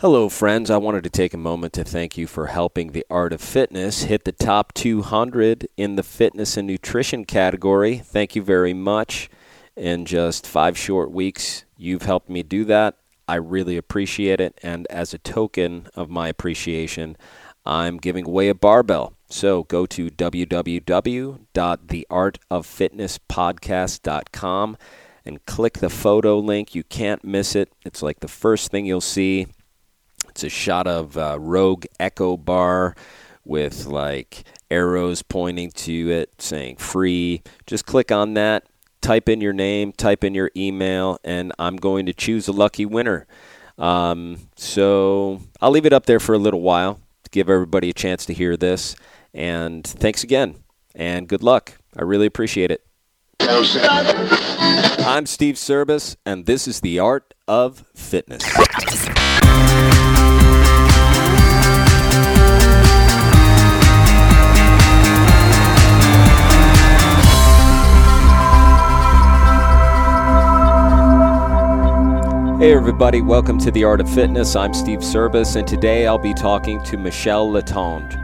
Hello, friends. I wanted to take a moment to thank you for helping the Art of Fitness hit the top 200 in the fitness and nutrition category. Thank you very much. In just five short weeks, you've helped me do that. I really appreciate it. And as a token of my appreciation, I'm giving away a barbell. So go to www.theartoffitnesspodcast.com and click the photo link. You can't miss it. It's like the first thing you'll see. It's a shot of uh, Rogue Echo Bar with like arrows pointing to it saying free. Just click on that, type in your name, type in your email, and I'm going to choose a lucky winner. Um, so I'll leave it up there for a little while to give everybody a chance to hear this. And thanks again, and good luck. I really appreciate it. I'm Steve Service, and this is the Art of Fitness. Hey, everybody, welcome to the Art of Fitness. I'm Steve Service, and today I'll be talking to Michele Letendre.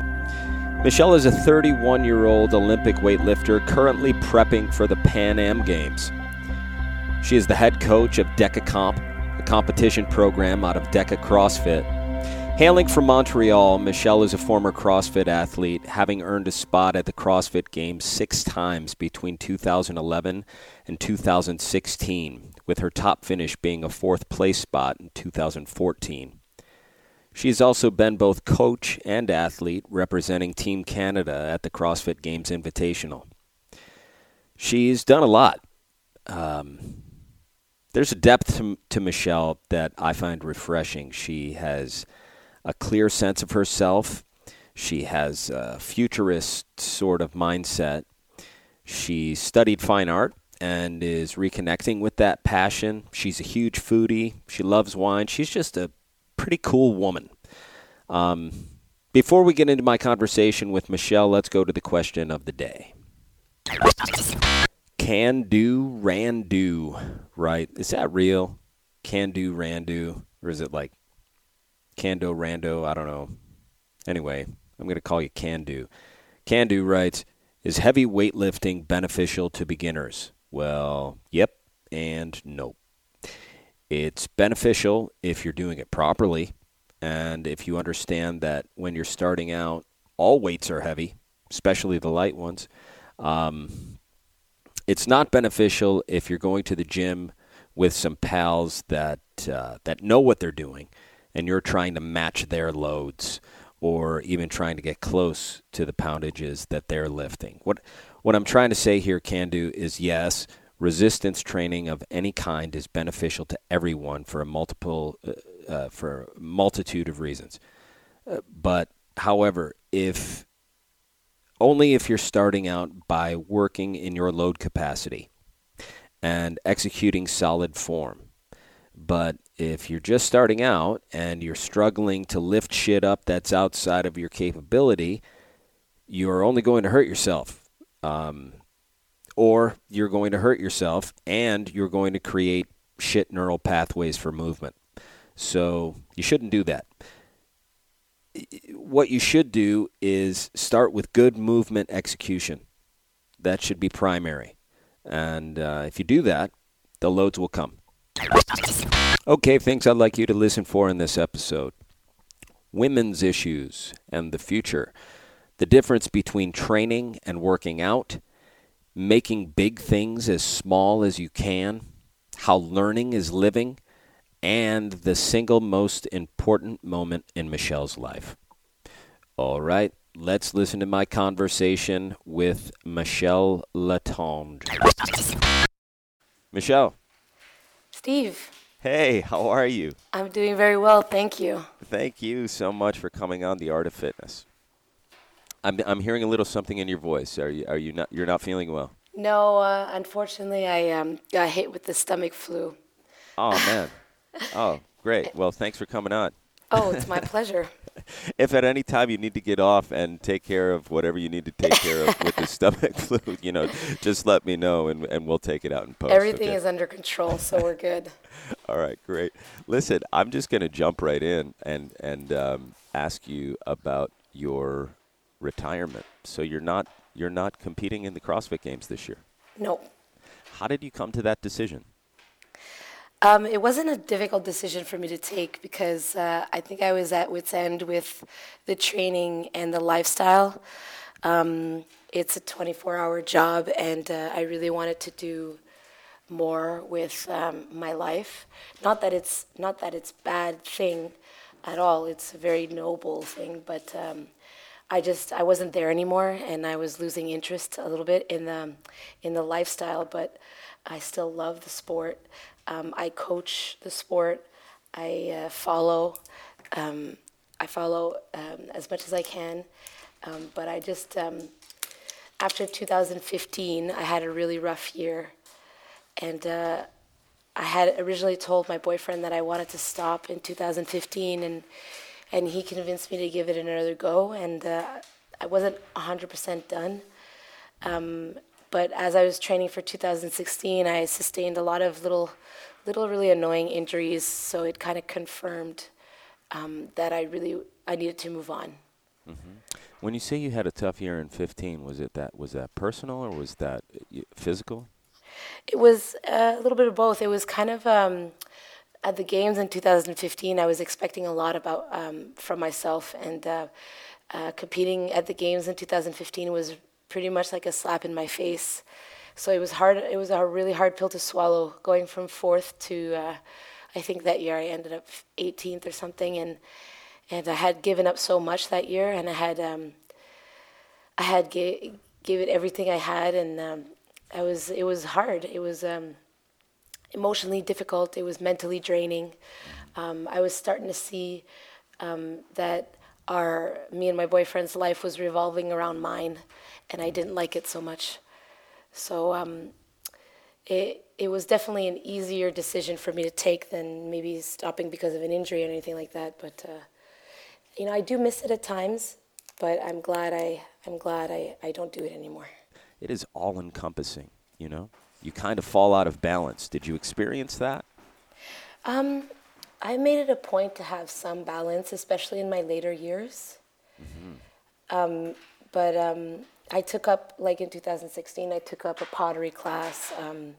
Michele is a 31 year old Olympic weightlifter currently prepping for the Pan Am Games. She is the head coach of Deka Comp, a competition program out of Deka CrossFit. Hailing from Montreal, Michele is a former CrossFit athlete, having earned a spot at the CrossFit Games six times between 2011 and 2016, with her top finish being a fourth place spot in 2014. She has also been both coach and athlete representing Team Canada at the CrossFit Games Invitational. She's done a lot. Um, there's a depth to, to Michele that I find refreshing. She has a clear sense of herself. She has a futurist sort of mindset. She studied fine art and is reconnecting with that passion. She's a huge foodie. She loves wine. She's just a pretty cool woman. Um, before we get into my conversation with Michele, let's go to the question of the day. Can do, ran do, right? Is that real? Can do, ran do? Or is it like Cando, rando? I don't know. Anyway, I'm going to call you Can do. Can do writes Is heavy weightlifting beneficial to beginners? Well, yep and no. It's beneficial if you're doing it properly and if you understand that when you're starting out, all weights are heavy, especially the light ones. Um, it's not beneficial if you're going to the gym with some pals that uh, that know what they're doing, and you're trying to match their loads, or even trying to get close to the poundages that they're lifting. What what I'm trying to say here, can do, is yes, resistance training of any kind is beneficial to everyone for a multiple uh, uh, for a multitude of reasons. Uh, but however, if only if you're starting out by working in your load capacity and executing solid form. But if you're just starting out and you're struggling to lift shit up that's outside of your capability, you're only going to hurt yourself. Um, or you're going to hurt yourself and you're going to create shit neural pathways for movement. So you shouldn't do that. What you should do is start with good movement execution. That should be primary. And uh, if you do that, the loads will come. Okay, things I'd like you to listen for in this episode women's issues and the future, the difference between training and working out, making big things as small as you can, how learning is living, and the single most important moment in Michele's life. All right, let's listen to my conversation with Michele Letendre. Michele. Steve. Hey, how are you? I'm doing very well, thank you. Thank you so much for coming on the Art of Fitness. I'm I'm hearing a little something in your voice. Are you are you not you're not feeling well? No, uh, unfortunately, I um, got hit with the stomach flu. Oh man. Oh, great. Well, thanks for coming on. Oh, it's my pleasure. if at any time you need to get off and take care of whatever you need to take care of with the stomach flu, you know, just let me know and, and we'll take it out in post. Everything okay? is under control, so we're good. All right, great. Listen, I'm just going to jump right in and and um, ask you about your retirement. So you're not you're not competing in the CrossFit Games this year. No. How did you come to that decision? Um, it wasn't a difficult decision for me to take because uh, I think I was at wit's end with the training and the lifestyle. Um, it's a 24-hour job, and uh, I really wanted to do more with um, my life. Not that it's not that it's bad thing at all. It's a very noble thing, but um, I just I wasn't there anymore, and I was losing interest a little bit in the in the lifestyle. But I still love the sport. Um, I coach the sport. I uh, follow. Um, I follow um, as much as I can, um, but I just um, after 2015, I had a really rough year, and uh, I had originally told my boyfriend that I wanted to stop in 2015, and and he convinced me to give it another go, and uh, I wasn't 100% done. Um, but as I was training for 2016, I sustained a lot of little, little really annoying injuries. So it kind of confirmed um, that I really I needed to move on. When you say you had a tough year in 15, was it that was that personal or was that uh, physical? It was a little bit of both. It was kind of um, at the games in 2015. I was expecting a lot about um, from myself, and uh, uh, competing at the games in 2015 was pretty much like a slap in my face. So it was hard. It was a really hard pill to swallow. Going from fourth to, uh, I think that year I ended up 18th or something, and and I had given up so much that year, and I had um, I had ga- gave it everything I had, and um, I was it was hard. It was um, emotionally difficult. It was mentally draining. Um, I was starting to see um, that our me and my boyfriend's life was revolving around mine, and I didn't like it so much. So um, it it was definitely an easier decision for me to take than maybe stopping because of an injury or anything like that. But uh, you know, I do miss it at times, but I'm glad I I'm glad I, I don't do it anymore. It is all encompassing, you know? You kind of fall out of balance. Did you experience that? Um, I made it a point to have some balance, especially in my later years. Um, but um, I took up, like in 2016, I took up a pottery class. Um,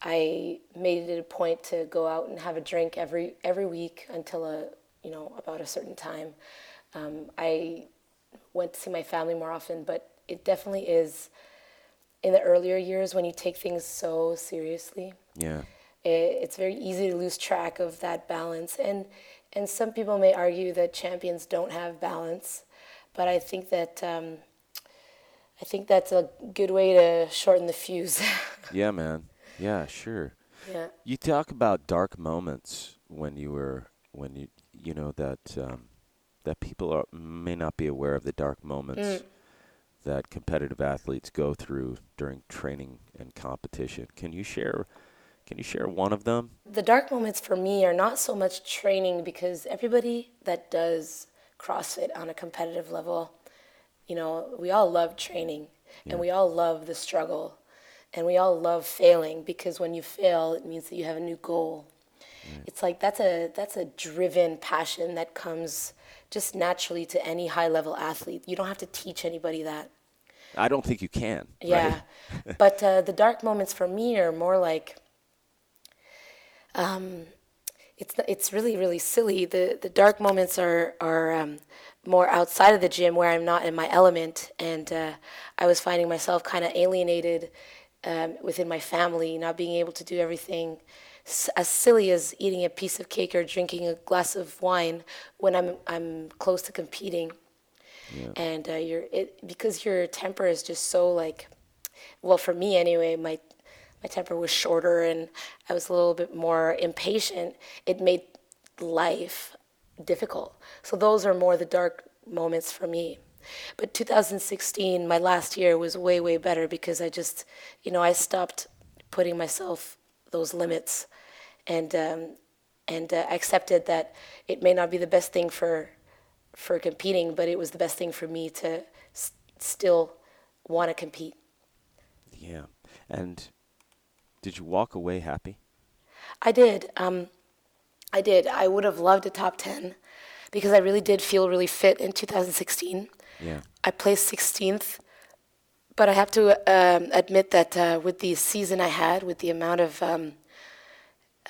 I made it a point to go out and have a drink every every week until a you know about a certain time. Um, I went to see my family more often, but it definitely is in the earlier years when you take things so seriously Yeah. it, it's very easy to lose track of that balance. And and some people may argue that champions don't have balance, but I think that um, I think that's a good way to shorten the fuse. Yeah, man. Yeah, sure. yeah. You talk about dark moments when you were when you you know that um, that people are, may not be aware of the dark moments that competitive athletes go through during training and competition. Can you share can you share one of them? The dark moments for me are not so much training because everybody that does CrossFit on a competitive level, you know, we all love training and we all love the struggle and we all love failing because when you fail, it means that you have a new goal. It's like that's a that's a driven passion that comes just naturally to any high level athlete. You don't have to teach anybody that. I don't think you can. Yeah, right? but uh, the dark moments for me are more like, um, it's it's really really silly. The the dark moments are are um, more outside of the gym where I'm not in my element, and uh, I was finding myself kind of alienated um, within my family, not being able to do everything. As silly as eating a piece of cake or drinking a glass of wine when I'm I'm close to competing, and uh, you're it because your temper is just so like well for me anyway my my temper was shorter and i was a little bit more impatient it made life difficult. So those are more the dark moments for me. But 2016 my last year was way way better because i just you know i stopped putting myself those limits and um, and uh, accepted that it may not be the best thing for for competing, but it was the best thing for me to s- still want to compete. Yeah. And did you walk away happy? I did. Um, I did. I would have loved a top 10 because I really did feel really fit in 2016. Yeah. I placed 16th, but I have to um, admit that uh, with the season I had, with the amount of, um,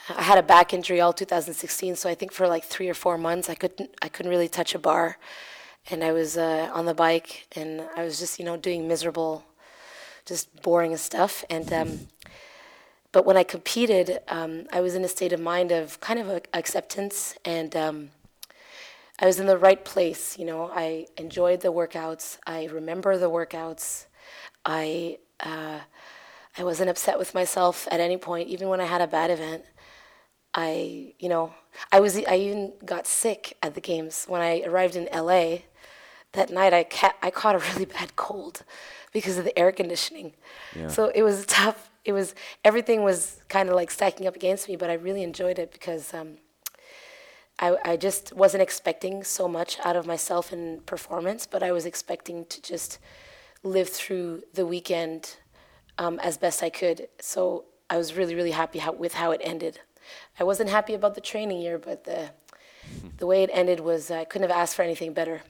I had a back injury all 2016, so I think for like three or four months I couldn't, I couldn't really touch a bar, and I was uh, on the bike and I was just, you know, doing miserable, just boring stuff, and. Um, but when I competed, um, I was in a state of mind of kind of acceptance, and um, I was in the right place. You know, I enjoyed the workouts. I remember the workouts. I uh, I wasn't upset with myself at any point, even when I had a bad event. I, you know, I was I even got sick at the games when I arrived in LA. That night, I ca- I caught a really bad cold because of the air conditioning. Yeah. So it was tough. It was everything was kind of like stacking up against me, but I really enjoyed it because um, I I just wasn't expecting so much out of myself in performance, but I was expecting to just live through the weekend um, as best I could. So I was really really happy how, with how it ended. I wasn't happy about the training year, but the the way it ended was I couldn't have asked for anything better.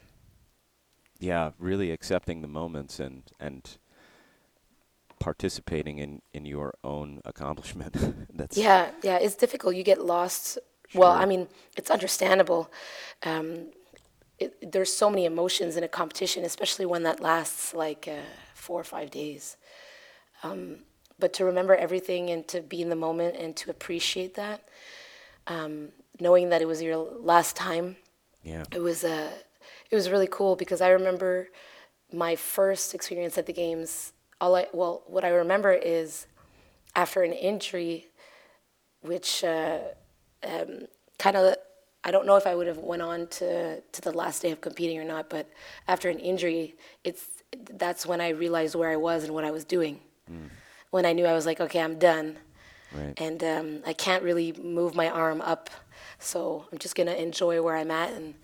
Yeah, really accepting the moments and and participating in in your own accomplishment. That's Yeah, yeah, it's difficult. You get lost. Well, I mean, it's understandable. Um, it, there's so many emotions in a competition, especially one that lasts like uh, four or five days. Um, but to remember everything and to be in the moment and to appreciate that, um, knowing that it was your last time, yeah. it was uh, it was really cool because I remember my first experience at the games. All I well, what I remember is after an injury, which uh, um, kind of I don't know if I would have went on to to the last day of competing or not, but after an injury, it's that's when I realized where I was and what I was doing. When I knew I was like, okay, I'm done, Right. and um, I can't really move my arm up, so I'm just gonna enjoy where I'm at and.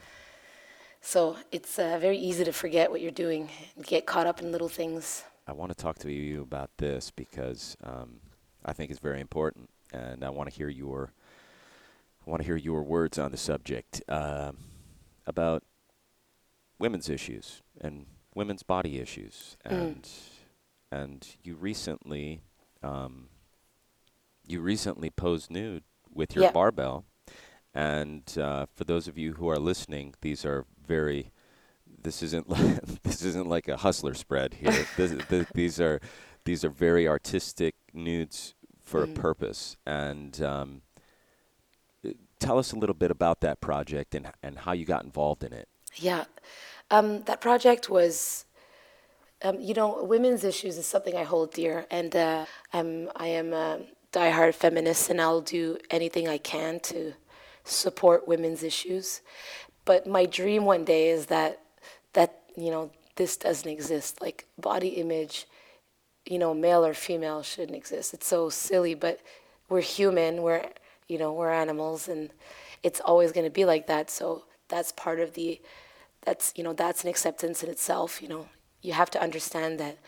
So it's uh, very easy to forget what you're doing, and get caught up in little things. I want to talk to you about this because um, I think it's very important, and I want to hear your I want to hear your words on the subject um about women's issues and women's body issues, and and you recently um, you recently posed nude with your Yeah. barbell, and uh, for those of you who are listening, these are very this isn't like, this isn't like a hustler spread here. this, th- these are these are very artistic nudes for a purpose. And um, uh, tell us a little bit about that project and and how you got involved in it. Yeah, um, that project was, um, you know, women's issues is something I hold dear, and uh, I'm I am a diehard feminist, and I'll do anything I can to support women's issues. But my dream one day is that that you know this doesn't exist, like body image, you know, male or female shouldn't exist. It's so silly, but we're human. We're you know we're animals, and it's always going to be like that. So that's part of the that's you know that's an acceptance in itself. You know, you have to understand that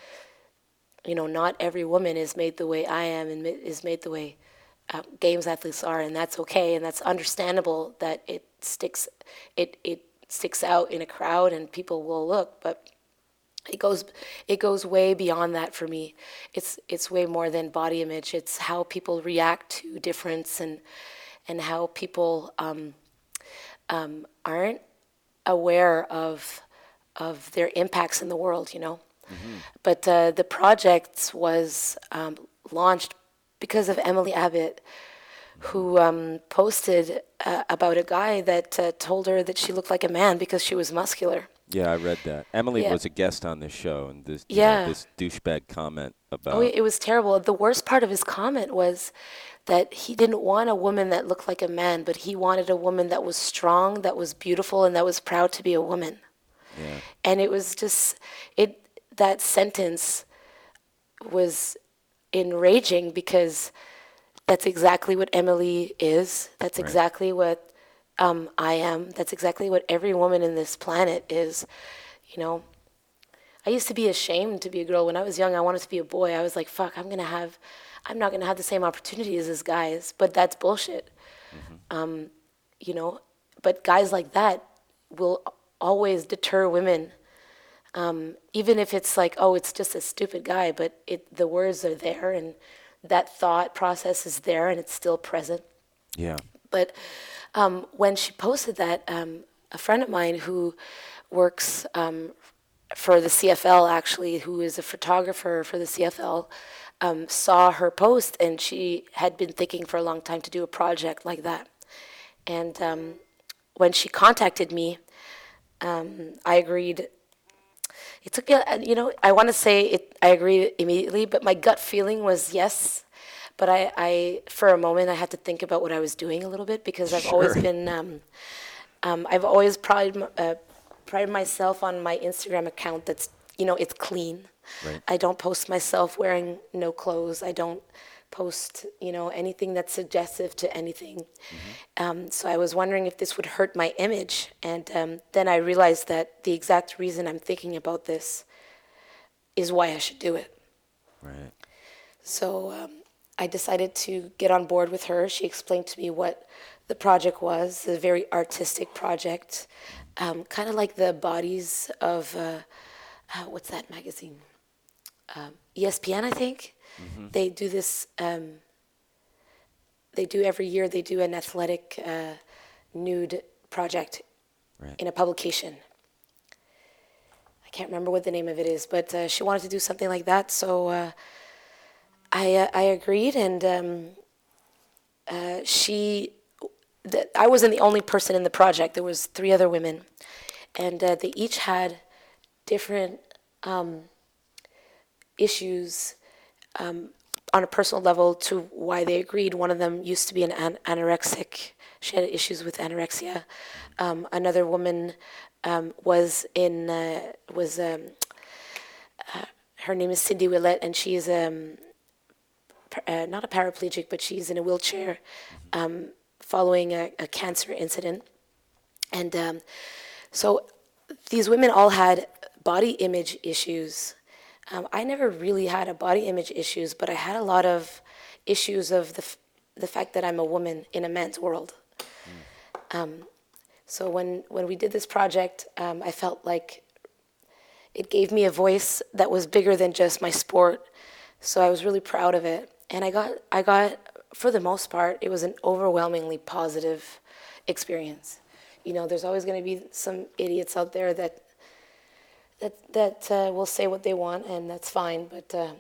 you know not every woman is made the way I am and is made the way uh, games athletes are, and that's okay, and that's understandable that it sticks it it sticks out in a crowd and people will look, but it goes it goes way beyond that for me. It's it's way more than body image. It's how people react to difference and and how people um, um, aren't aware of of their impacts in the world you know but uh, the project was um, launched because of Emily Abbott who um, posted uh, about a guy that uh, told her that she looked like a man because she was muscular Yeah, I read that. Emily Yeah. was a guest on this show, and this you know, Yeah. this douchebag comment about Oh, it was terrible. The worst part of his comment was that he didn't want a woman that looked like a man, but he wanted a woman that was strong, that was beautiful, and that was proud to be a woman. Yeah. And it was just it that sentence was enraging because that's exactly what Emily is. That's Right. exactly what um, I am. That's exactly what every woman in this planet is. You know, I used to be ashamed to be a girl. When I was young, I wanted to be a boy. I was like, fuck, I'm going to have, I'm not going to have the same opportunities as guys. But that's bullshit. Mm-hmm. Um, you know, but guys like that will always deter women. Um, even if it's like, oh, it's just a stupid guy, but it, the words are there and that thought process is there and it's still present. Yeah. But um, when she posted that, um, a friend of mine who works um, for the CFL, actually, who is a photographer for the CFL, um, saw her post and she had been thinking for a long time to do a project like that. And um, when she contacted me, um, I agreed. It took, you know, I want to say it. I agreed immediately, but my gut feeling was yes. But I, I, for a moment, I had to think about what I was doing a little bit because I've sure. always been, um, um, I've always prided, uh, prided myself on my Instagram account. That's, you know, it's clean. Right. I don't post myself wearing no clothes. I don't post, you know, anything that's suggestive to anything. Mm-hmm. Um, so I was wondering if this would hurt my image, and um, then I realized that the exact reason I'm thinking about this is why I should do it. Right. So um, I decided to get on board with her. She explained to me what the project was, a very artistic project, um, kind of like the bodies of uh, uh, what's that magazine? Um, ESPN, I think. Mm-hmm. They do this. Um, they do every year. They do an athletic uh, nude project right. in a publication. I can't remember what the name of it is, but uh, she wanted to do something like that. So uh, I uh, I agreed, and um, uh, she. Th- I wasn't the only person in the project. There was three other women, and uh, they each had different um, issues um, on a personal level to why they agreed. One of them used to be an, an- anorexic. She had issues with anorexia. Um, another woman um, was in uh, was um, uh, her name is Cindy Willett, and she's um, uh, not a paraplegic, but she's in a wheelchair um, following a, a, cancer incident. And um, so these women all had body image issues um, I never really had a body image issues, but I had a lot of issues of the, f- the fact that I'm a woman in a man's world. Mm. Um, so when, when we did this project, um, I felt like it gave me a voice that was bigger than just my sport. So I was really proud of it. And I got, I got, for the most part, it was an overwhelmingly positive experience. You know, there's always going to be some idiots out there that that that uh, will say what they want, and that's fine. But uh,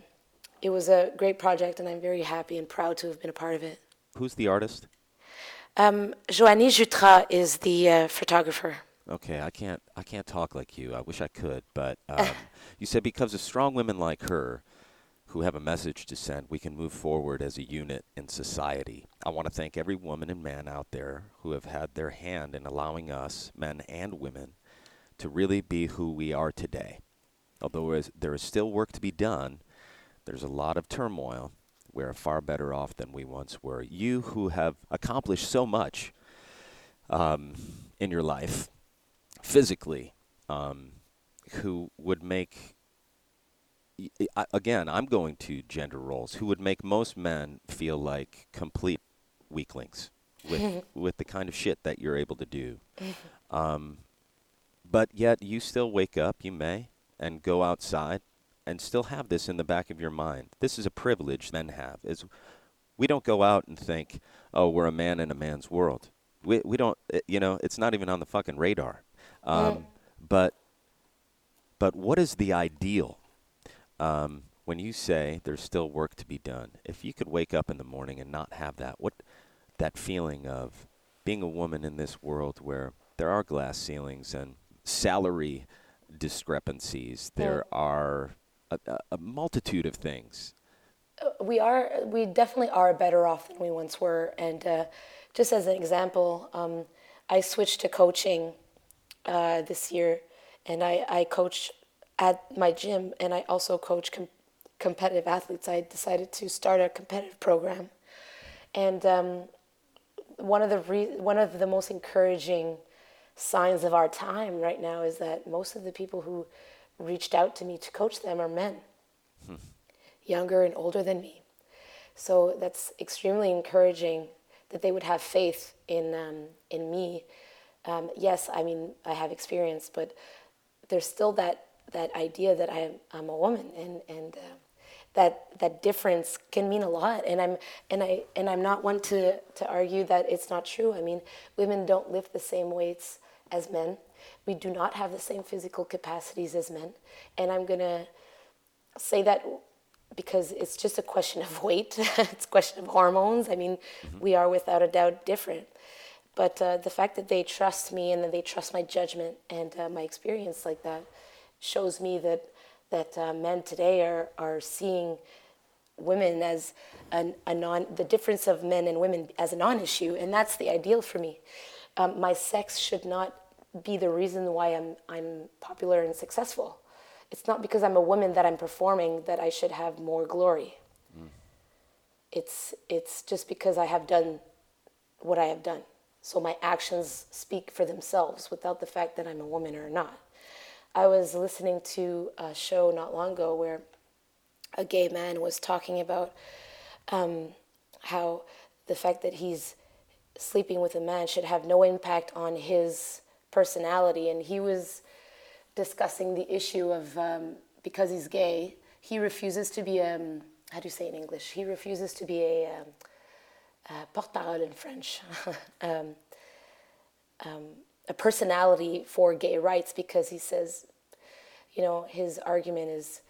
it was a great project, and I'm very happy and proud to have been a part of it. Who's the artist? Um, Joanie Jutras is the uh, photographer. Okay, I can't I can't talk like you. I wish I could, but um, you said because of strong women like her, who have a message to send, we can move forward as a unit in society. I want to thank every woman and man out there who have had their hand in allowing us, men and women, to really be who we are today. Although there is still work to be done, there's a lot of turmoil. We're far better off than we once were. You who have accomplished so much um, in your life, physically, um, who would make again, I'm going to gender roles who would make most men feel like complete weaklings with with the kind of shit that you're able to do. Um, but yet you still wake up, you may, and go outside and still have this in the back of your mind. This is a privilege men have. Is we don't go out and think, "Oh, we're a man in a man's world." We we don't you know, it's not even on the fucking radar. Um, mm. but but what is the ideal? Um, when you say there's still work to be done, if you could wake up in the morning and not have that, what that feeling of being a woman in this world where there are glass ceilings and salary discrepancies. There are a, a, multitude of things. Uh, we are, we definitely are better off than we once were. And uh, just as an example, um, I switched to coaching uh, this year, and I, I coach at my gym, and I also coach com- competitive athletes. I decided to start a competitive program, and um, one of the re- one of the most encouraging signs of our time right now is that most of the people who reached out to me to coach them are men, younger and older than me. So that's extremely encouraging that they would have faith in um, in me. Um, yes, I mean I have experience, but there's still that that idea that I'm I'm a woman, and and uh, that that difference can mean a lot. And I'm and I and I'm not one to to argue that it's not true. I mean, women don't lift the same weights as men. We do not have the same physical capacities as men, and I'm gonna say that because it's just a question of weight. it's a question of hormones. I mean, mm-hmm. we are without a doubt different. But uh, the fact that they trust me and that they trust my judgment and uh, my experience like that shows me that that uh, men today are are seeing women as an, a non the difference of men and women as a non-issue, and that's the ideal for me. Um, my sex should not be the reason why I'm I'm popular and successful. It's not because I'm a woman that I'm performing that I should have more glory. Mm. It's it's just because I have done what I have done. So my actions speak for themselves without the fact that I'm a woman or not. I was listening to a show not long ago where a gay man was talking about um, how the fact that he's sleeping with a man should have no impact on his personality. And he was discussing the issue of um, because he's gay, he refuses to be um, how do you say in English? He refuses to be a, um, a porte-parole in French. um, um, a personality for gay rights because he says, you know, his argument is,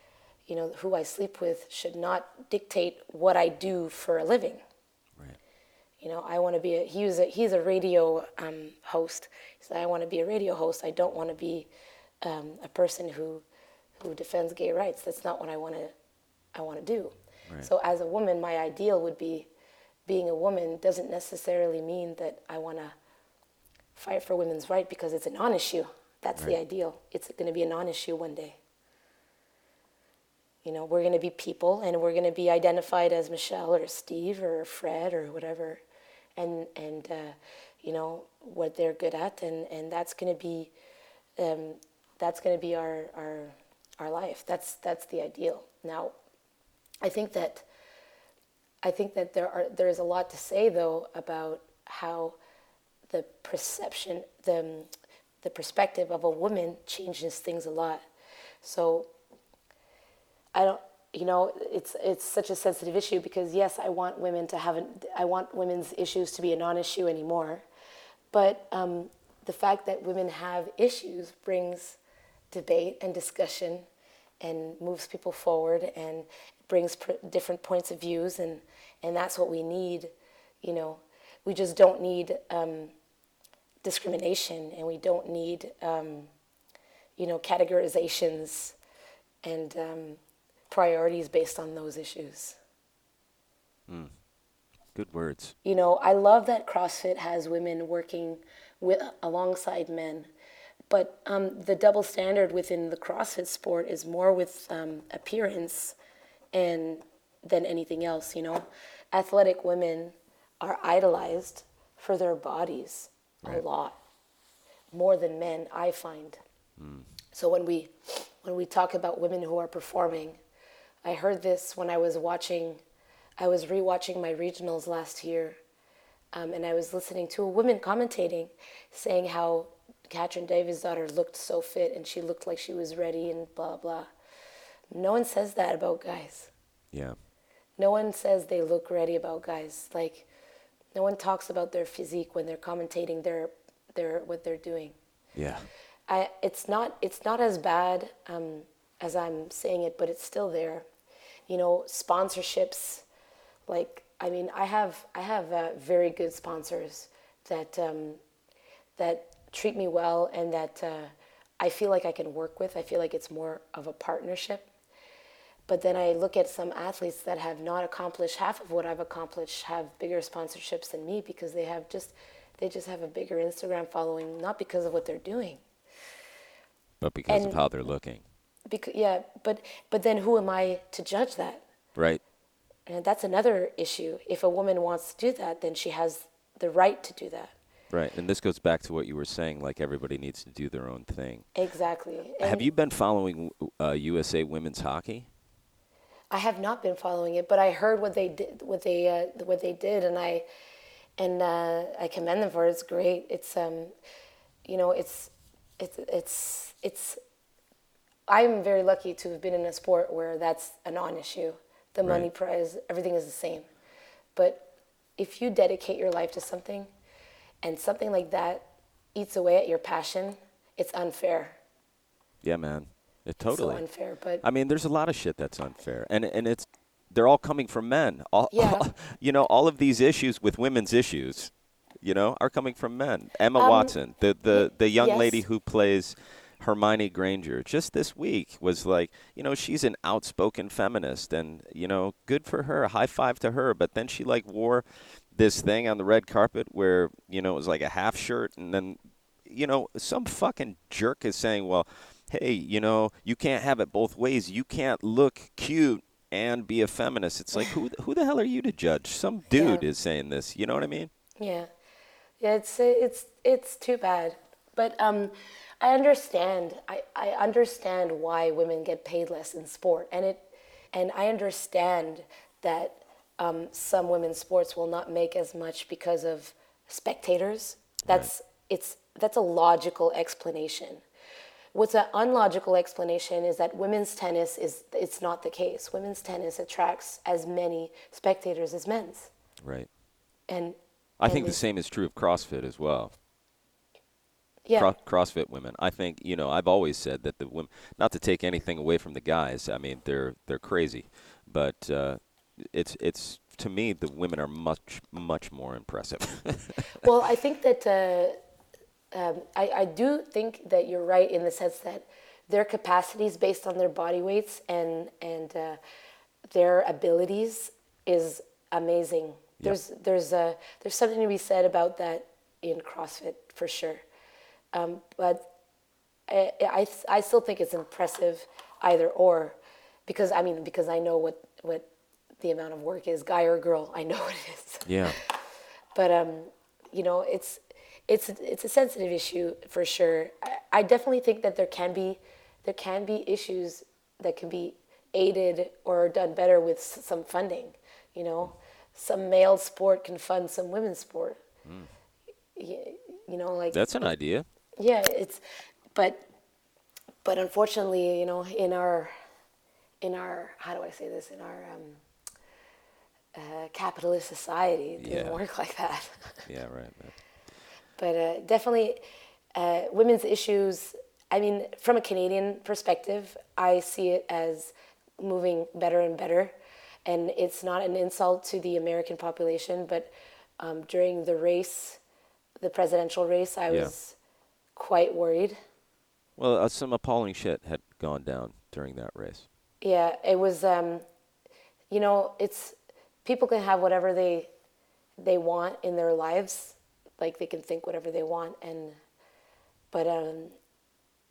you know, who I sleep with should not dictate what I do for a living. You know, I want to be a, he was a, he's a radio um, host. He said, I want to be a radio host. I don't want to be um, a person who, who defends gay rights. That's not what I want to, I want to do. Right. So as a woman, my ideal would be being a woman doesn't necessarily mean that I want to fight for women's right because it's a non-issue. That's right. the ideal. It's going to be a non-issue one day. You know, we're going to be people, and we're going to be identified as Michele or Steve or Fred or whatever, and and uh, you know what they're good at, and and that's going to be um, that's going to be our our our life. That's that's the ideal. Now, I think that I think that there are there is a lot to say though about how the perception, the, the perspective of a woman changes things a lot. So I don't, you know, it's it's such a sensitive issue because yes, I want women to have, an, I want women's issues to be a non-issue anymore, but um, the fact that women have issues brings debate and discussion, and moves people forward and brings pr- different points of views, and and that's what we need, you know. We just don't need um, discrimination and we don't need um, you know categorizations and um, priorities based on those issues mm. good words you know i love that crossfit has women working with alongside men but um, the double standard within the crossfit sport is more with um, appearance and than anything else you know athletic women are idolized for their bodies right. a lot more than men i find mm. so when we when we talk about women who are performing i heard this when i was watching i was rewatching my regionals last year um, and i was listening to a woman commentating saying how Katrin daughter looked so fit and she looked like she was ready and blah blah no one says that about guys yeah no one says they look ready about guys like no one talks about their physique when they're commentating their their what they're doing. Yeah. I, it's not it's not as bad um, as I'm saying it, but it's still there. You know, sponsorships, like I mean, I have I have uh, very good sponsors that um, that treat me well and that uh, I feel like I can work with. I feel like it's more of a partnership. But then I look at some athletes that have not accomplished half of what I've accomplished, have bigger sponsorships than me because they have just they just have a bigger Instagram following, not because of what they're doing, but because and of how they're looking. Because, yeah, but but then who am I to judge that? Right. And that's another issue. If a woman wants to do that, then she has the right to do that. Right, and this goes back to what you were saying. Like everybody needs to do their own thing. Exactly. Have you been following uh, USA women's hockey? I have not been following it, but I heard what they did, what they uh, what they did, and I and uh, I commend them for it. It's great. It's um, you know, it's it's it's it's. I'm very lucky to have been in a sport where that's a non-issue. The money Right. prize, everything is the same. But if you dedicate your life to something, and something like that eats away at your passion, it's unfair. Yeah, man. It totally. so unfair. But I mean, there's a lot of shit that's unfair, and and it's they're all coming from men. All, Yeah. you know, all of these issues with women's issues, you know, are coming from men. Emma Um, Watson, the the the young yes. lady who plays Hermione Granger, just this week was like, you know, she's an outspoken feminist, and you know, good for her. High five to her. But then she like wore this thing on the red carpet where you know it was like a half shirt, and then you know, some fucking jerk is saying, well, hey, you know, you can't have it both ways. You can't look cute and be a feminist. It's like, who, who the hell are you to judge? Some dude Yeah. is saying this. You know what I mean? Yeah, yeah, it's it's it's too bad, but um, I understand. I, I understand why women get paid less in sport, and it, and I understand that um, some women's sports will not make as much because of spectators. That's it's that's a logical explanation. What's an unlogical explanation is that women's tennis is it's not the case. Women's tennis attracts as many spectators as men's, Right. and I and think the same is true of CrossFit as well. Yeah. Cro- CrossFit women. I think you know. I've always said that the women, not to take anything away from the guys. I mean, they're they're crazy, but uh, it's it's to me the women are much much more impressive. well, I think that uh, um, I, I do think that you're right in the sense that their capacities based on their body weights and and uh, their abilities is amazing. There's there's a there's something to be said about that in CrossFit for sure, um, but I, I I still think it's impressive either or, because I mean because I know what what the amount of work is, guy or girl. I know what it is yeah. but um, you know, it's it's it's a sensitive issue for sure. I, I definitely think that there can be there can be issues that can be aided or done better with s- some funding. You know, some male sport can fund some women's sport. Y- You know, like That's an idea. Yeah, it's but but unfortunately, you know, in our in our how do I say this in our um, uh, capitalist society, it doesn't work like that. Yeah. Right. but uh, definitely, uh, women's issues. I mean, from a Canadian perspective, I see it as moving better and better, and it's not an insult to the American population. But um, during the race, the presidential race, I Yeah. was quite worried. Well, uh, some appalling shit had gone down during that race. Yeah, it was. Um, you know, it's people can have whatever they they want in their lives, like they can think whatever they want, and but um,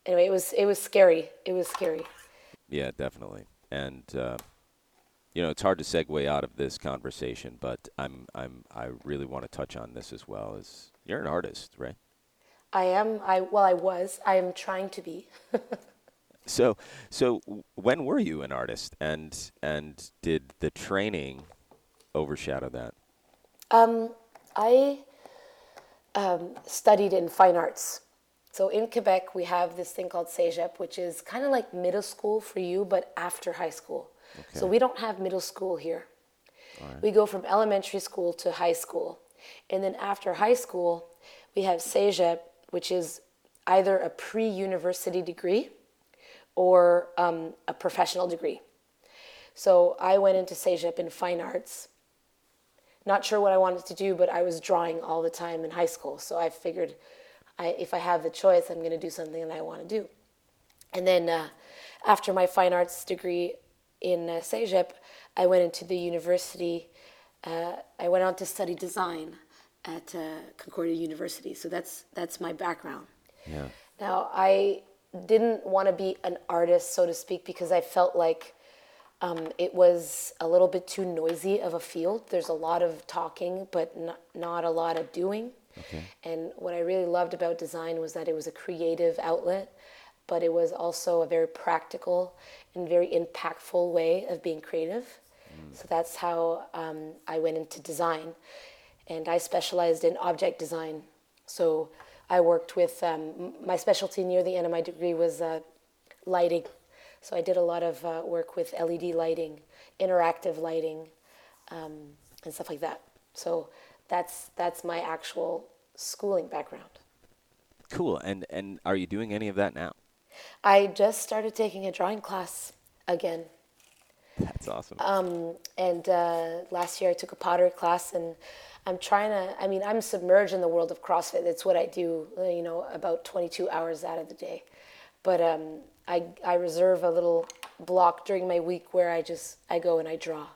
anyway, it was it was scary. It was scary. Yeah, definitely. And uh, you know, it's hard to segue out of this conversation, but I'm I'm I really want to touch on this as well. As you're an artist, right? I am. I well, I was. I am trying to be. So so when were you an artist, and and did the training overshadow that? Um, I um, studied in fine arts. So in Quebec, we have this thing called CEGEP, which is kind of like middle school for you, but after high school. Okay. So we don't have middle school here. We go from elementary school to high school. And then after high school, we have CEGEP, which is either a pre university degree or um, a professional degree. So I went into CEGEP in fine arts not sure what I wanted to do, but I was drawing all the time in high school. So I figured I, if I have the choice, I'm going to do something that I want to do. And then uh, after my fine arts degree in uh, I went into the university. Uh, I went on to study design at uh, Concordia University. So that's, that's my background. Yeah. Now, I didn't want to be an artist, so to speak, because I felt like Um, it was a little bit too noisy of a field. There's a lot of talking, but not, not a lot of doing. Okay. And what I really loved about design was that it was a creative outlet, but it was also a very practical and very impactful way of being creative. So that's how um, I went into design. And I specialized in object design. So I worked with, um, my specialty near the end of my degree was uh, lighting. So I did a lot of uh, work with LED lighting, interactive lighting, um, and stuff like that. So that's that's my actual schooling background. Cool. And and are you doing any of that now? I just started taking a drawing class again, That's awesome. and uh, last year I took a pottery class, and I'm trying to. I mean, I'm submerged in the world of CrossFit. It's what I do. uh, You know, about 22 hours out of the day, but um, I I reserve a little block during my week where I just I go and I draw,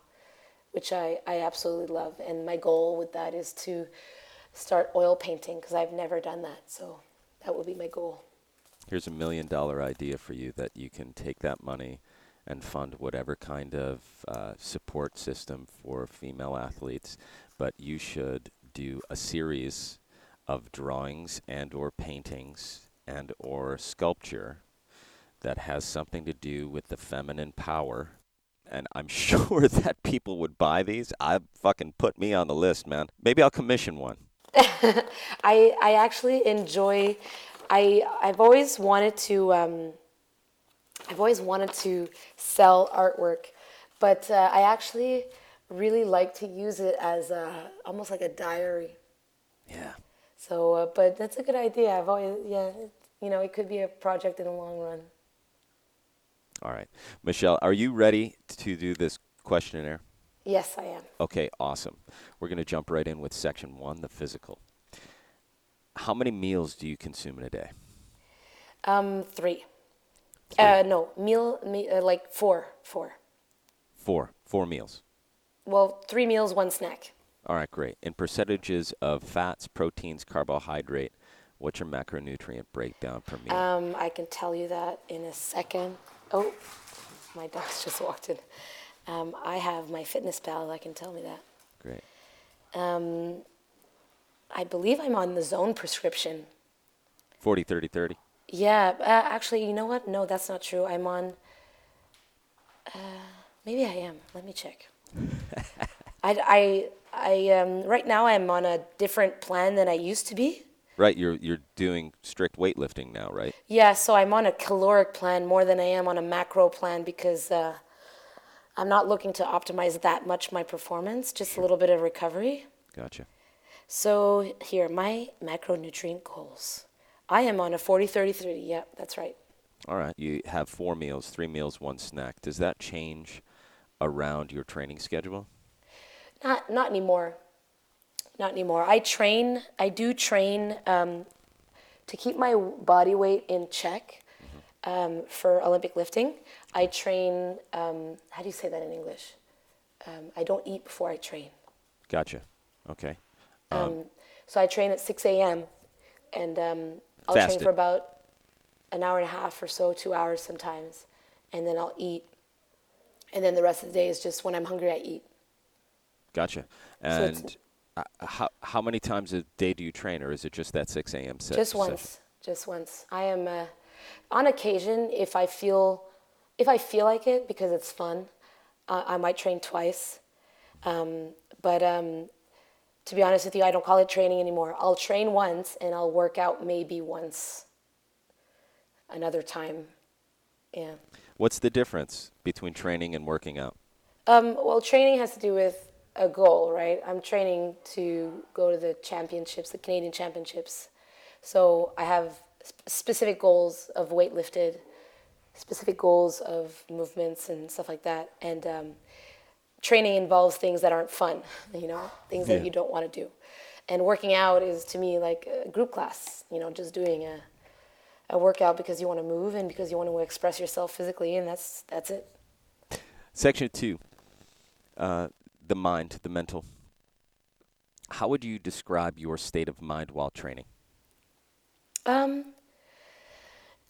which I I absolutely love. And my goal with that is to start oil painting because I've never done that. So that will be my goal. Here's a million dollar idea for you that you can take that money and fund whatever kind of uh, support system for female athletes, but you should do a series of drawings and or paintings and or sculpture that has something to do with the feminine power and I'm sure that people would buy these. I fucking put me on the list, man. Maybe I'll commission one. I I actually enjoy. I I've always wanted to. Um, I've always wanted to sell artwork, but uh, I actually really like to use it as a, almost like a diary. Yeah. So, uh, but that's a good idea. I've always yeah. You know, it could be a project in the long run. All right. Michele, are you ready to do this questionnaire? Yes, I am. Okay, awesome. We're going to jump right in with section one, the physical. How many meals do you consume in a day? Um, three. Uh, no, meal, me, uh, like four, four. Four. Four meals. Well, three meals, one snack. All right, great. In percentages of fats, proteins, carbohydrate, what's your macronutrient breakdown per meal? Um, I can tell you that in a second. Oh, my dog's just walked in. Um, I have MyFitnessPal that can tell me that. great. Um, I believe I'm on the zone prescription. 40, 30, 30. Yeah, uh, actually, you know what? No, that's not true. I'm on. Uh, maybe I am. Let me check. I, I, I, um, right now I'm on a different plan than I used to be. Right, you're you're doing strict weightlifting now, right? Yeah, so I'm on a caloric plan more than I am on a macro plan because uh, I'm not looking to optimize that much my performance, just a little bit of recovery. Gotcha. So here, my macronutrient goals. I am on a 40 30 30. Yep, that's right. All right. You have four meals, three meals, one snack. Does that change around your training schedule? Not not anymore. Not anymore. I train. I do train um, to keep my body weight in check um, for Olympic lifting. I train. Um, how do you say that in English? Um, I don't eat before I train. Gotcha. Okay. Um, so I train at 6 a.m. and um, I'll train for about an hour and a half or so, two hours sometimes, and then I'll eat. And then the rest of the day is just when I'm hungry, I eat. Gotcha. And uh, how how many times a day do you train, or is it just that 6 a.m. just session? once, just once. I am, uh, on occasion, if I feel, if I feel like it because it's fun, uh, I might train twice. Um, but um, to be honest with you, I don't call it training anymore. I'll train once and I'll work out maybe once. Another time, yeah. What's the difference between training and working out? Um, well, training has to do with a goal, right? I'm training to go to the championships, the Canadian championships. So I have sp- specific goals of weight lifted, specific goals of movements and stuff like that. And um, training involves things that aren't fun, you know, things Yeah. that you don't want to do. And working out is to me like a group class, you know, just doing a, a workout because you want to move and because you want to express yourself physically, and that's that's it. Section two, uh, the mind, the mental. How would you describe your state of mind while training? Um,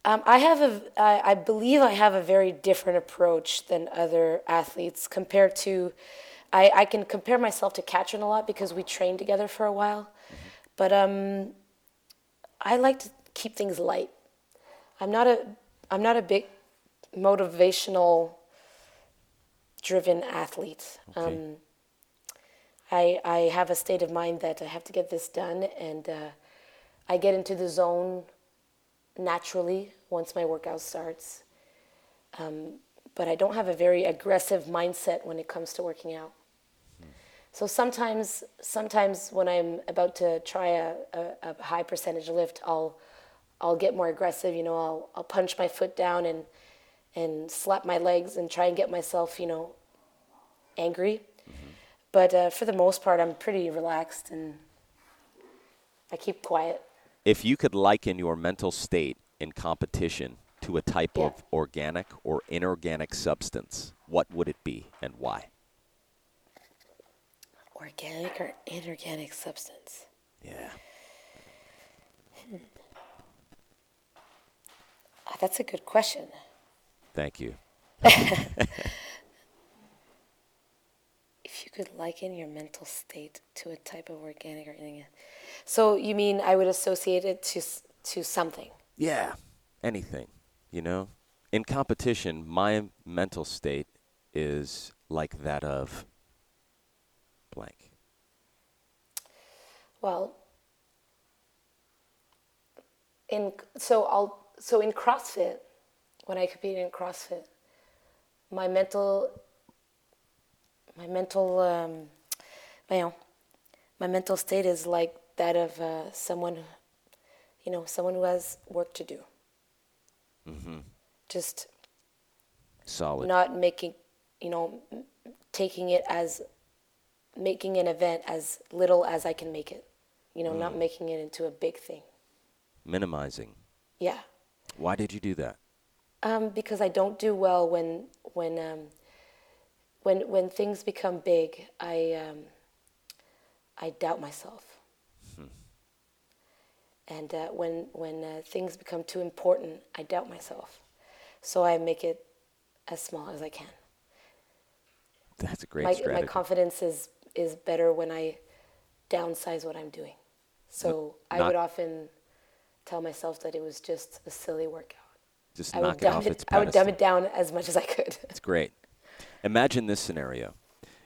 Um, I have a, I, I believe I have a very different approach than other athletes compared to, I, I can compare myself to Katrin a lot because we trained together for a while, but um, I like to keep things light. I'm not a, I'm not a big motivational driven athlete. Okay. Um, I, I have a state of mind that I have to get this done, and uh, I get into the zone naturally once my workout starts. Um, but I don't have a very aggressive mindset when it comes to working out. So sometimes, sometimes when I'm about to try a, a, a high percentage lift, I'll, I'll get more aggressive. You know, I'll, I'll punch my foot down and, and slap my legs and try and get myself, you know, angry. But uh, for the most part, I'm pretty relaxed and I keep quiet. If you could liken your mental state in competition to a type Yeah. of organic or inorganic substance, what would it be and why? Organic or inorganic substance? Yeah. Ah, that's a good question. Thank you. If you could liken your mental state to a type of organic or inorganic. So you mean I would associate it to, to something? Yeah. Anything, you know? In competition, my mental state is like that of blank. Well, in so I'll so in CrossFit, when I compete in CrossFit, my mental my mental um, you know my mental state is like that of uh, someone you know someone who has work to do. Just Solid. not making you know taking it as making an event as little as I can make it. You know, not making it into a big thing. Minimizing. Yeah. Why did you do that? Um, because I don't do well when when um, when when things become big. I um, I doubt myself, and uh, when when uh, things become too important, I doubt myself. So I make it as small as I can. That's a great My strategy. my confidence is is better when I downsize what I'm doing. So I would often tell myself that it was just a silly workout. Just I would knock it dumb off it. its I would dumb it down as much as I could. It's great. Imagine this scenario.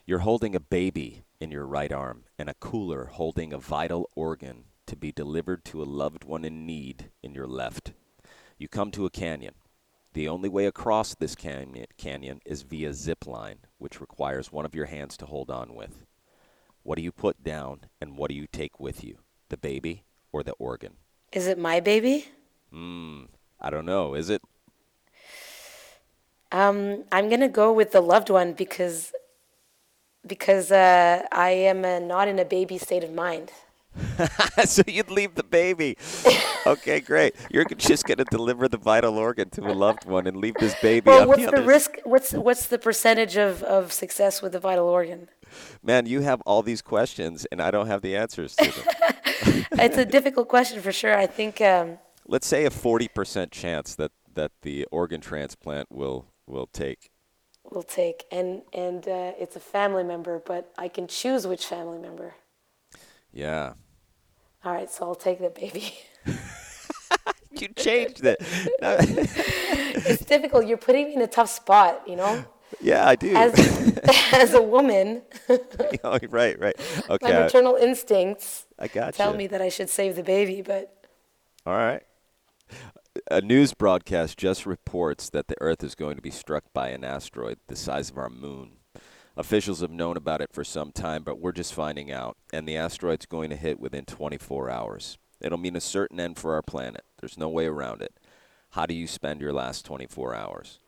You're holding a baby in your right arm and a cooler holding a vital organ to be delivered to a loved one in need in your left. You come to a canyon. The only way across this canyon, canyon is via zip line, which requires one of your hands to hold on with. What do you put down and what do you take with you? The baby or the organ? Is it my baby? Hmm. I don't know. Is it? Um, I'm gonna go with the loved one because because uh, I am uh, not in a baby state of mind. so you'd leave the baby. Okay, great. You're just going to deliver the vital organ to a loved one and leave this baby Well, what's the the risk? What's what's the percentage of, of success with the vital organ? Man, you have all these questions and I don't have the answers to them. it's a difficult question for sure. I think um, Let's say a 40% chance that, that the organ transplant will will take. we'll take and and uh, it's a family member, but I can choose which family member. Yeah. All right, so I'll take the baby. You changed it. It's difficult. You're putting me in a tough spot, you know. Yeah, I do. As as a woman, Oh, right, right. my Okay. I- maternal instincts I got tell me that I should save the baby, but All right. A news broadcast just reports that the Earth is going to be struck by an asteroid the size of our moon. Officials have known about it for some time, but we're just finding out, and the asteroid's going to hit within 24 hours. It'll mean a certain end for our planet. There's no way around it. How do you spend your last 24 hours?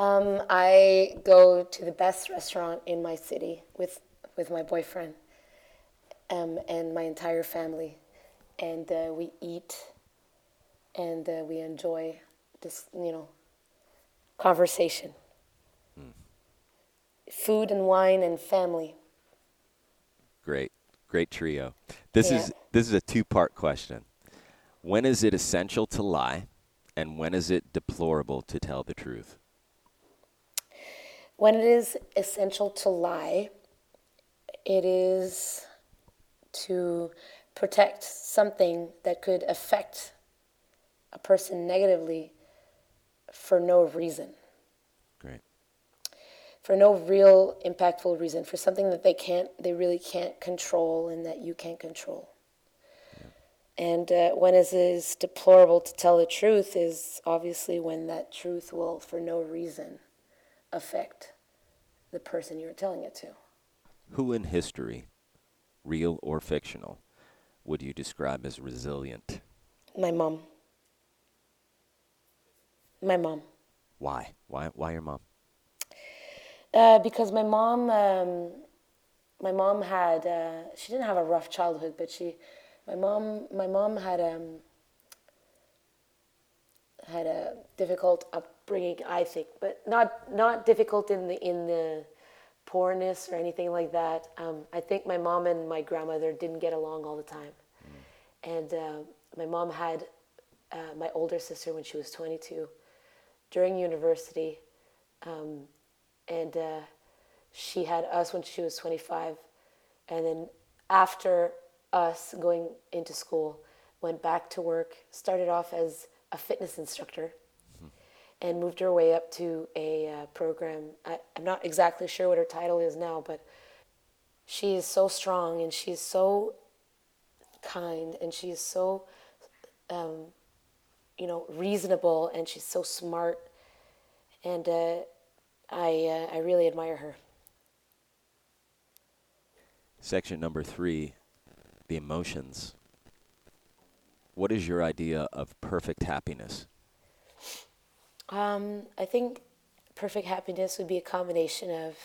Um, I go to the best restaurant in my city with with my boyfriend um, and my entire family, and uh, we eat and uh, we enjoy this, you know, conversation. Food and wine and family. Great, great trio. This is this is a two-part question. When is it essential to lie, And when is it deplorable to tell the truth? When it is essential to lie, it is to protect something that could affect a person negatively for no reason, Great. for no real impactful reason, for something that they can't, they really can't control and that you can't control. And uh, when it is deplorable to tell the truth is obviously when that truth will, for no reason, affect the person you're telling it to. Who in history, real or fictional, would you describe as resilient? My mom. My mom. Why? Why? Why your mom? Uh, because my mom, um, my mom had, uh, she didn't have a rough childhood, but she, my mom, my mom had um, had a difficult upbringing, I think, but not not difficult in the in the poorness or anything like that. Um, I think my mom and my grandmother didn't get along all the time, and uh, my mom had uh, my older sister when she was 22 during university, um, and uh, she had us when she was 25, and then after us going into school, went back to work, started off as a fitness instructor, and moved her way up to a uh, program. I, I'm not exactly sure what her title is now, but she is so strong and she's so kind and she is so, um, you know, reasonable and she's so smart. And uh, I, uh, I really admire her. Section number three, the emotions. What is your idea of perfect happiness? Um, I think perfect happiness would be a combination of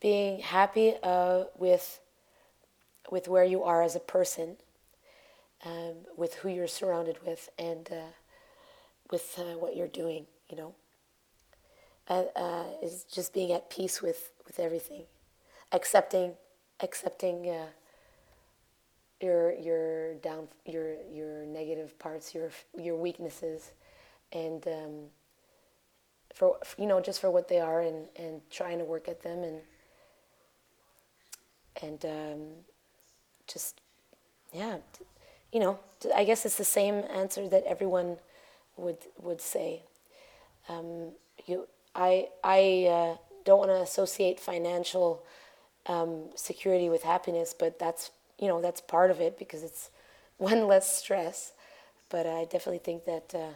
being happy uh, with with where you are as a person, um, with who you're surrounded with, and uh, with uh, what you're doing. You know, uh, uh, is just being at peace with with everything, accepting accepting uh, your your down your your negative parts, your your weaknesses, and um, for you know just for what they are, and and trying to work at them, and and um, just yeah, you know, i guess it's the same answer that everyone would would say. Um, you, I I uh, don't want to associate financial um, security with happiness, but that's you know that's part of it because it's one less stress. But I definitely think that uh,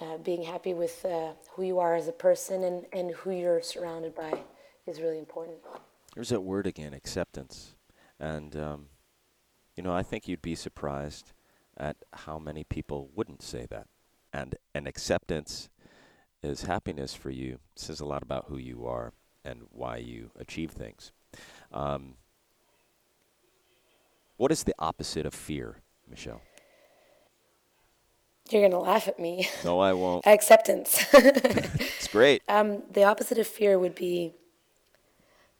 uh, being happy with uh, who you are as a person and, and who you're surrounded by is really important. There's that word again, acceptance. And, um, you know, I think you'd be surprised at how many people wouldn't say that. And an acceptance is happiness for you. It says a lot about who you are and why you achieve things. Um, what is the opposite of fear, Michele? You're gonna laugh at me. No, I won't. Acceptance. It's great. um, the opposite of fear would be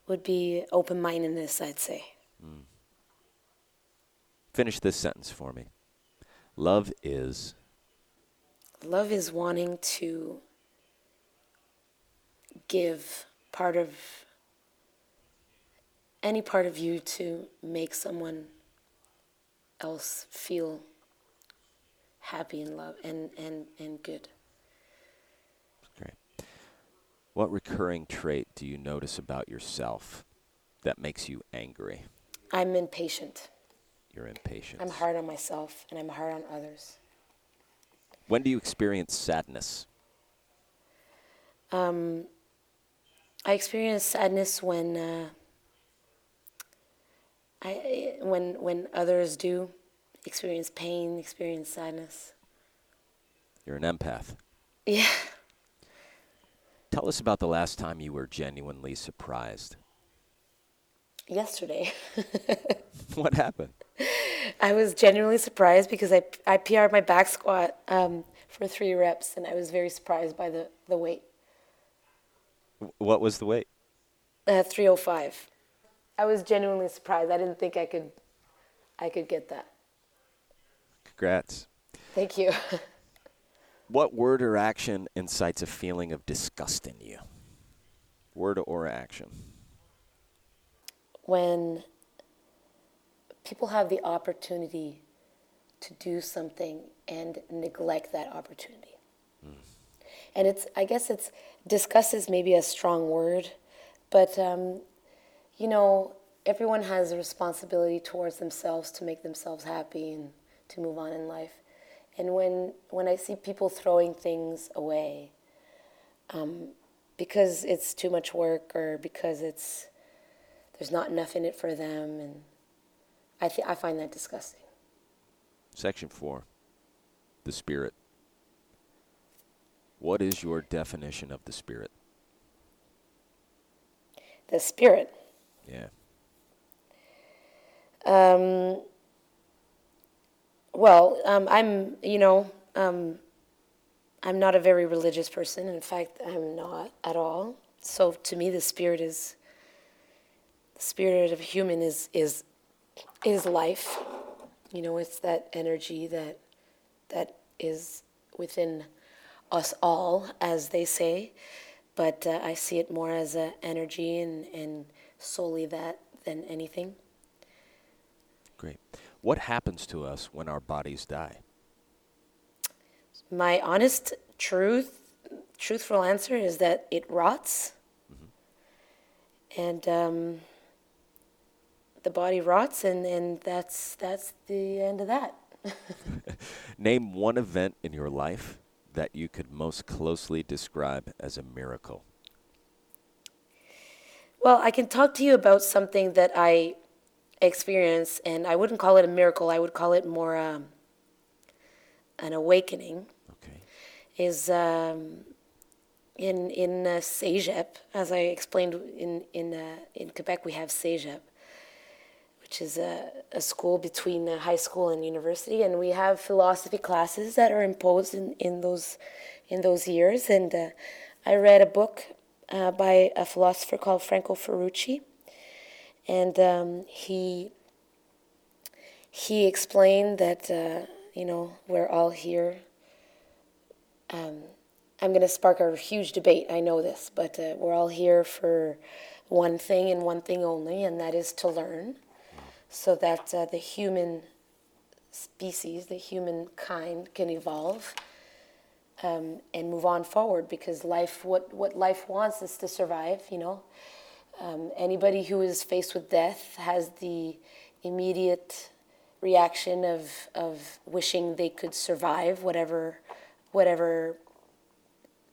would be open mindedness. I'd say. Finish this sentence for me. Love is Love is wanting to give part of any part of you to make someone else feel happy and love and, and, and good. great. What recurring trait do you notice about yourself that makes you angry? I'm impatient. You're impatient. I'm hard on myself and I'm hard on others. When do you experience sadness? Um, I experience sadness when uh, I when when others do experience pain, experience sadness. You're an empath. Yeah. Tell us about the last time you were genuinely surprised. Yesterday, what happened? I was genuinely surprised because I I PR'd my back squat um, for three reps, and I was very surprised by the the weight. What was the weight? Uh, 305. I was genuinely surprised. I didn't think I could I could get that. Congrats. Thank you. What word or action incites a feeling of disgust in you? Word or action? When people have the opportunity to do something and neglect that opportunity. Mm. And it's, I guess it's, disgust is maybe a strong word, but, um, you know, everyone has a responsibility towards themselves to make themselves happy and to move on in life. And when, when I see people throwing things away um, because it's too much work or because it's, there's not enough in it for them, and I, th- I find that disgusting. Section four, the spirit. What is your definition of the spirit? The spirit. Yeah. Um, well, um, I'm, you know, um, I'm not a very religious person. In fact, I'm not at all. So to me, the spirit is, the spirit of human is, is, is life. You know, it's that energy that, that is within us all, as they say. But uh, I see it more as an energy and, and solely that than anything. What happens to us when our bodies die? My honest truth, truthful answer is that it rots. Mm-hmm. And um, the body rots, and, and that's, that's the end of that. Name one event in your life that you could most closely describe as a miracle. Well, I can talk to you about something that I experience, and I wouldn't call it a miracle. I would call it more um, an awakening. Okay. Is um, in in uh, CEGEP, as I explained in in uh, in Quebec, we have CEGEP, which is a, a school between high school and university, and we have philosophy classes that are imposed in, in those in those years. And uh, I read a book uh, by a philosopher called Franco Ferrucci and um, he he explained that uh, you know we're all here. Um, I'm going to spark a huge debate. I know this, but uh, we're all here for one thing and one thing only, and that is to learn, so that uh, the human species, the human kind, can evolve. Um, and move on forward because life what what life wants is to survive you know um, anybody who is faced with death has the immediate reaction of, of wishing they could survive whatever, whatever,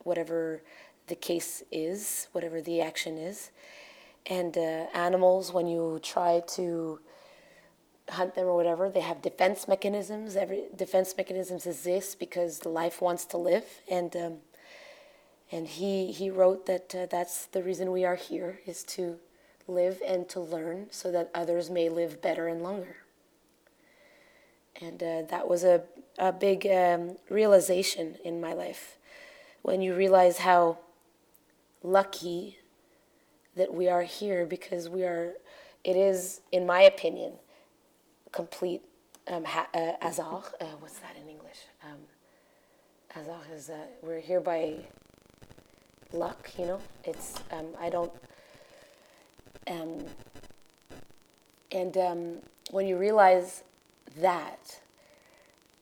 whatever the case is, whatever the action is. And uh, animals, when you try to hunt them or whatever, they have defense mechanisms. Every defense mechanisms exist because life wants to live, and um, and he, he wrote that uh, that's the reason we are here, is to live and to learn so that others may live better and longer. And uh, that was a, a big um, realization in my life. When you realize how lucky that we are here because we are, it is, in my opinion, complete um, ha- uh, azar. Uh, what's that in English? Um, azar is, uh, we're here by luck, you know. It's um, I don't. Um, and um, when you realize that,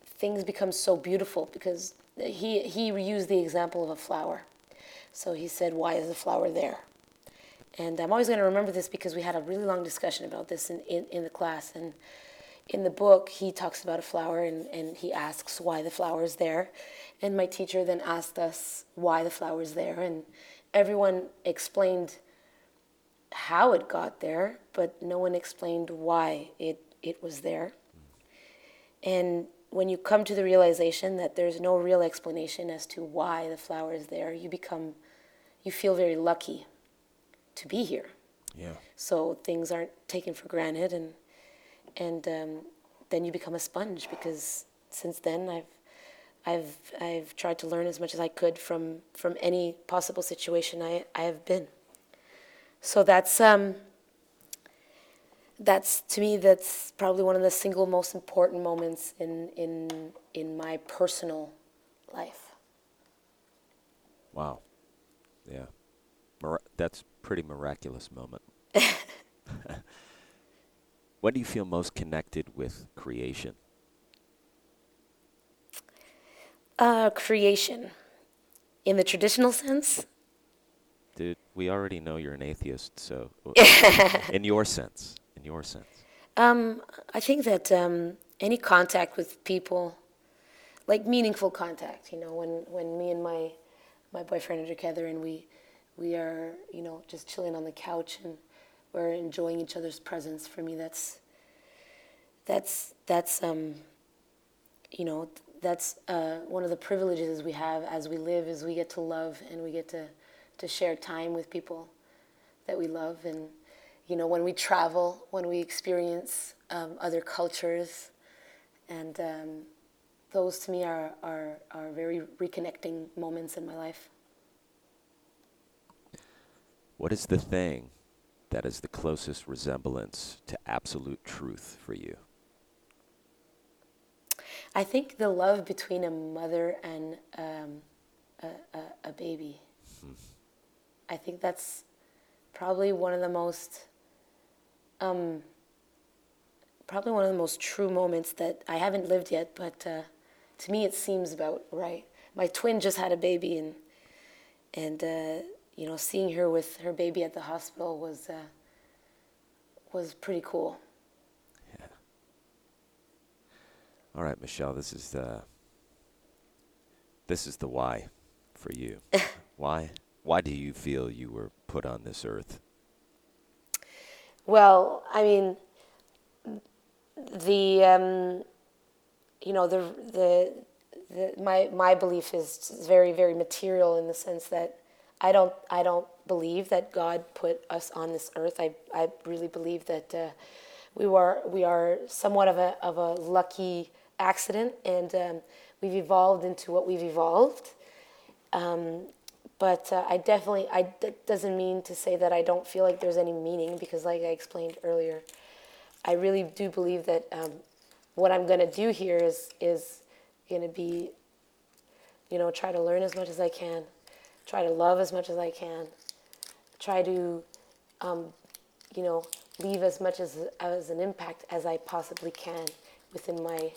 things become so beautiful because he he used the example of a flower. So he said, "Why is the flower there?" And I'm always going to remember this because we had a really long discussion about this in, in, in the class. And in the book, he talks about a flower and, and he asks why the flower is there. And my teacher then asked us why the flower is there. And everyone explained how it got there, but no one explained why it, it was there. And when you come to the realization that there's no real explanation as to why the flower is there, you become, you feel very lucky to be here. Yeah. So things aren't taken for granted, and and um, then you become a sponge because since then I've I've I've tried to learn as much as I could from from any possible situation I, I have been. So that's um that's to me that's probably one of the single most important moments in in in my personal life. Wow. Yeah. Mir- that's pretty miraculous moment. when do you feel most connected with creation? Uh, creation. In the traditional sense? Dude, we already know you're an atheist, so in your sense, in your sense. Um, I think that um, any contact with people, like meaningful contact, you know, when, when me and my my boyfriend are together and we we are, you know, just chilling on the couch and we're enjoying each other's presence. For me, that's that's that's um, you know, that's uh, one of the privileges we have as we live is we get to love and we get to to share time with people that we love and you know when we travel when we experience um, other cultures and um, those to me are, are, are very reconnecting moments in my life What is the thing that is the closest resemblance to absolute truth for you? i think the love between a mother and um, a, a, a baby i think that's probably one of the most um, probably one of the most true moments that I haven't lived yet, but uh, to me it seems about right. My twin just had a baby, and and uh, you know, seeing her with her baby at the hospital was uh, was pretty cool. Yeah. All right, Michele, this is the this is the why for you. why why do you feel you were put on this earth? Well, I mean, the um, you know the the, the my my belief is very very material in the sense that I don't I don't believe that God put us on this earth. I I really believe that uh, we were we are somewhat of a of a lucky accident, and um, we've evolved into what we've evolved. Um, but uh, I definitely I that doesn't mean to say that I don't feel like there's any meaning because, like I explained earlier, I really do believe that um, what I'm to do here is is to be, you know, try to learn as much as I can, try to love as much as I can, try to, um, you know, leave as much as as an impact as I possibly can within my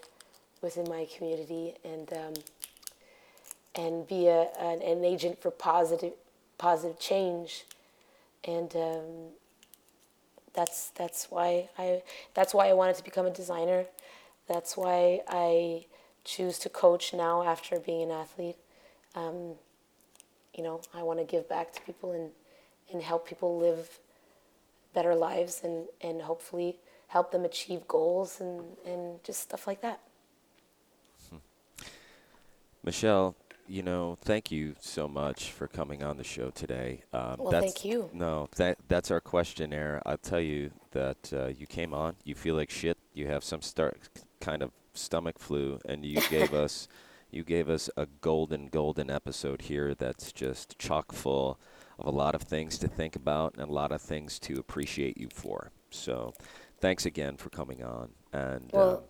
within my community and um, and be a, an, an agent for positive positive change and um, that's that's why I that's why I wanted to become a designer. That's why I choose to coach now after being an athlete. Um, you know, I want to give back to people and and help people live better lives and and hopefully help them achieve goals and and just stuff like that. Michele, you know, thank you so much for coming on the show today. Um, Well, thank you. No, that that's our questionnaire. I'll tell you that uh, you came on. You feel like shit. You have some start kind of stomach flu, and you gave us you gave us a golden golden episode here. That's just chock full of a lot of things to think about and a lot of things to appreciate you for. So, thanks again for coming on. And Well, um,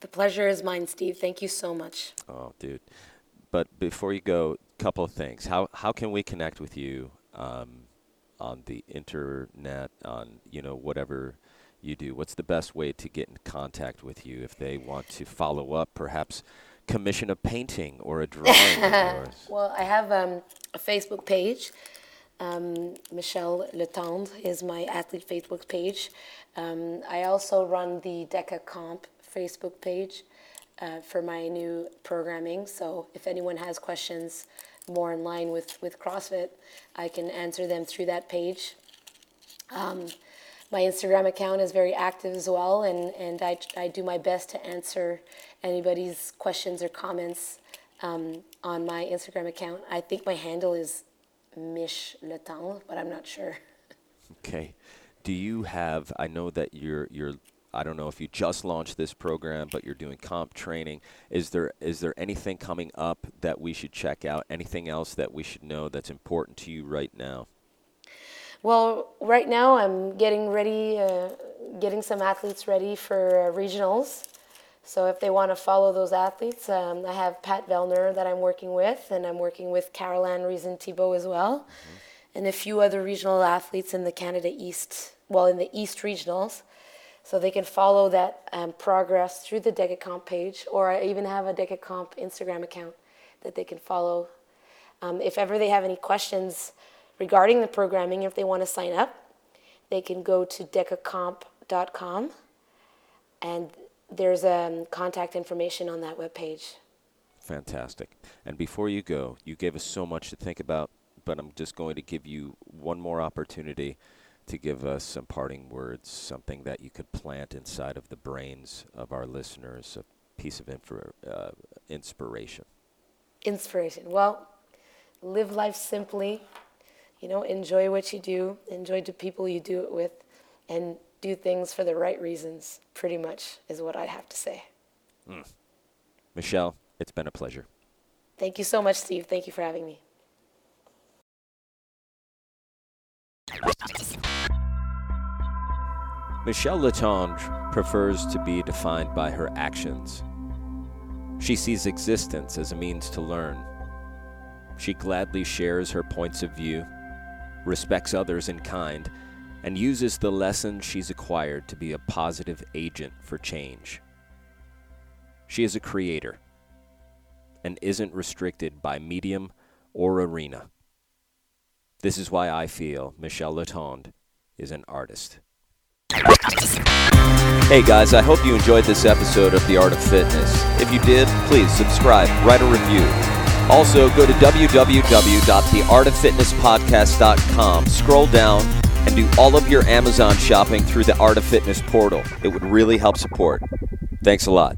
the pleasure is mine, Steve. Thank you so much. Oh, dude. But before you go, a couple of things. How how can we connect with you um, on the internet, on you know whatever you do? What's the best way to get in contact with you if they want to follow up, perhaps commission a painting or a drawing of yours? Well, I have um, a Facebook page. Um, Michele Letendre is my athlete Facebook page. Um, I also run the Deka Comp Facebook page uh, for my new programming. So if anyone has questions more in line with, with CrossFit, I can answer them through that page. Um, my Instagram account is very active as well, and, and I, I do my best to answer anybody's questions or comments um, on my Instagram account. I think my handle is Mich Le Temps, but I'm not sure. Okay. Do you have? I know that you're you're. I don't know if you just launched this program, but you're doing comp training. Is there is there anything coming up that we should check out? Anything else that we should know that's important to you right now? Well, right now I'm getting ready, uh, getting some athletes ready for uh, regionals. So if they want to follow those athletes, um, I have Pat Vellner that I'm working with, and I'm working with Carol-Ann Reason-Thibault as well, mm-hmm. and a few other regional athletes in the Canada East, well, in the East regionals. So they can follow that um, progress through the DekaComp page, or I even have a DekaComp Instagram account that they can follow. Um, if ever they have any questions regarding the programming, if they want to sign up, they can go to decacomp.com and there's um, contact information on that webpage. Fantastic. And before you go, you gave us so much to think about, but I'm just going to give you one more opportunity to give us some parting words, something that you could plant inside of the brains of our listeners, a piece of infra, uh, inspiration. Inspiration. Well, live life simply. You know, enjoy what you do, enjoy the people you do it with, and do things for the right reasons, pretty much is what I have to say. Mm. Michele, it's been a pleasure. Thank you so much, Steve. Thank you for having me. Michele Letendre prefers to be defined by her actions. She sees existence as a means to learn. She gladly shares her points of view, respects others in kind, and uses the lessons she's acquired to be a positive agent for change. She is a creator and isn't restricted by medium or arena. This is why I feel Michele Letendre is an artist. Hey guys, I hope you enjoyed this episode of The Art of Fitness. If you did, please subscribe, write a review. Also, go to www.theartoffitnesspodcast.com, scroll down, and do all of your Amazon shopping through the Art of Fitness portal. It would really help support. Thanks a lot.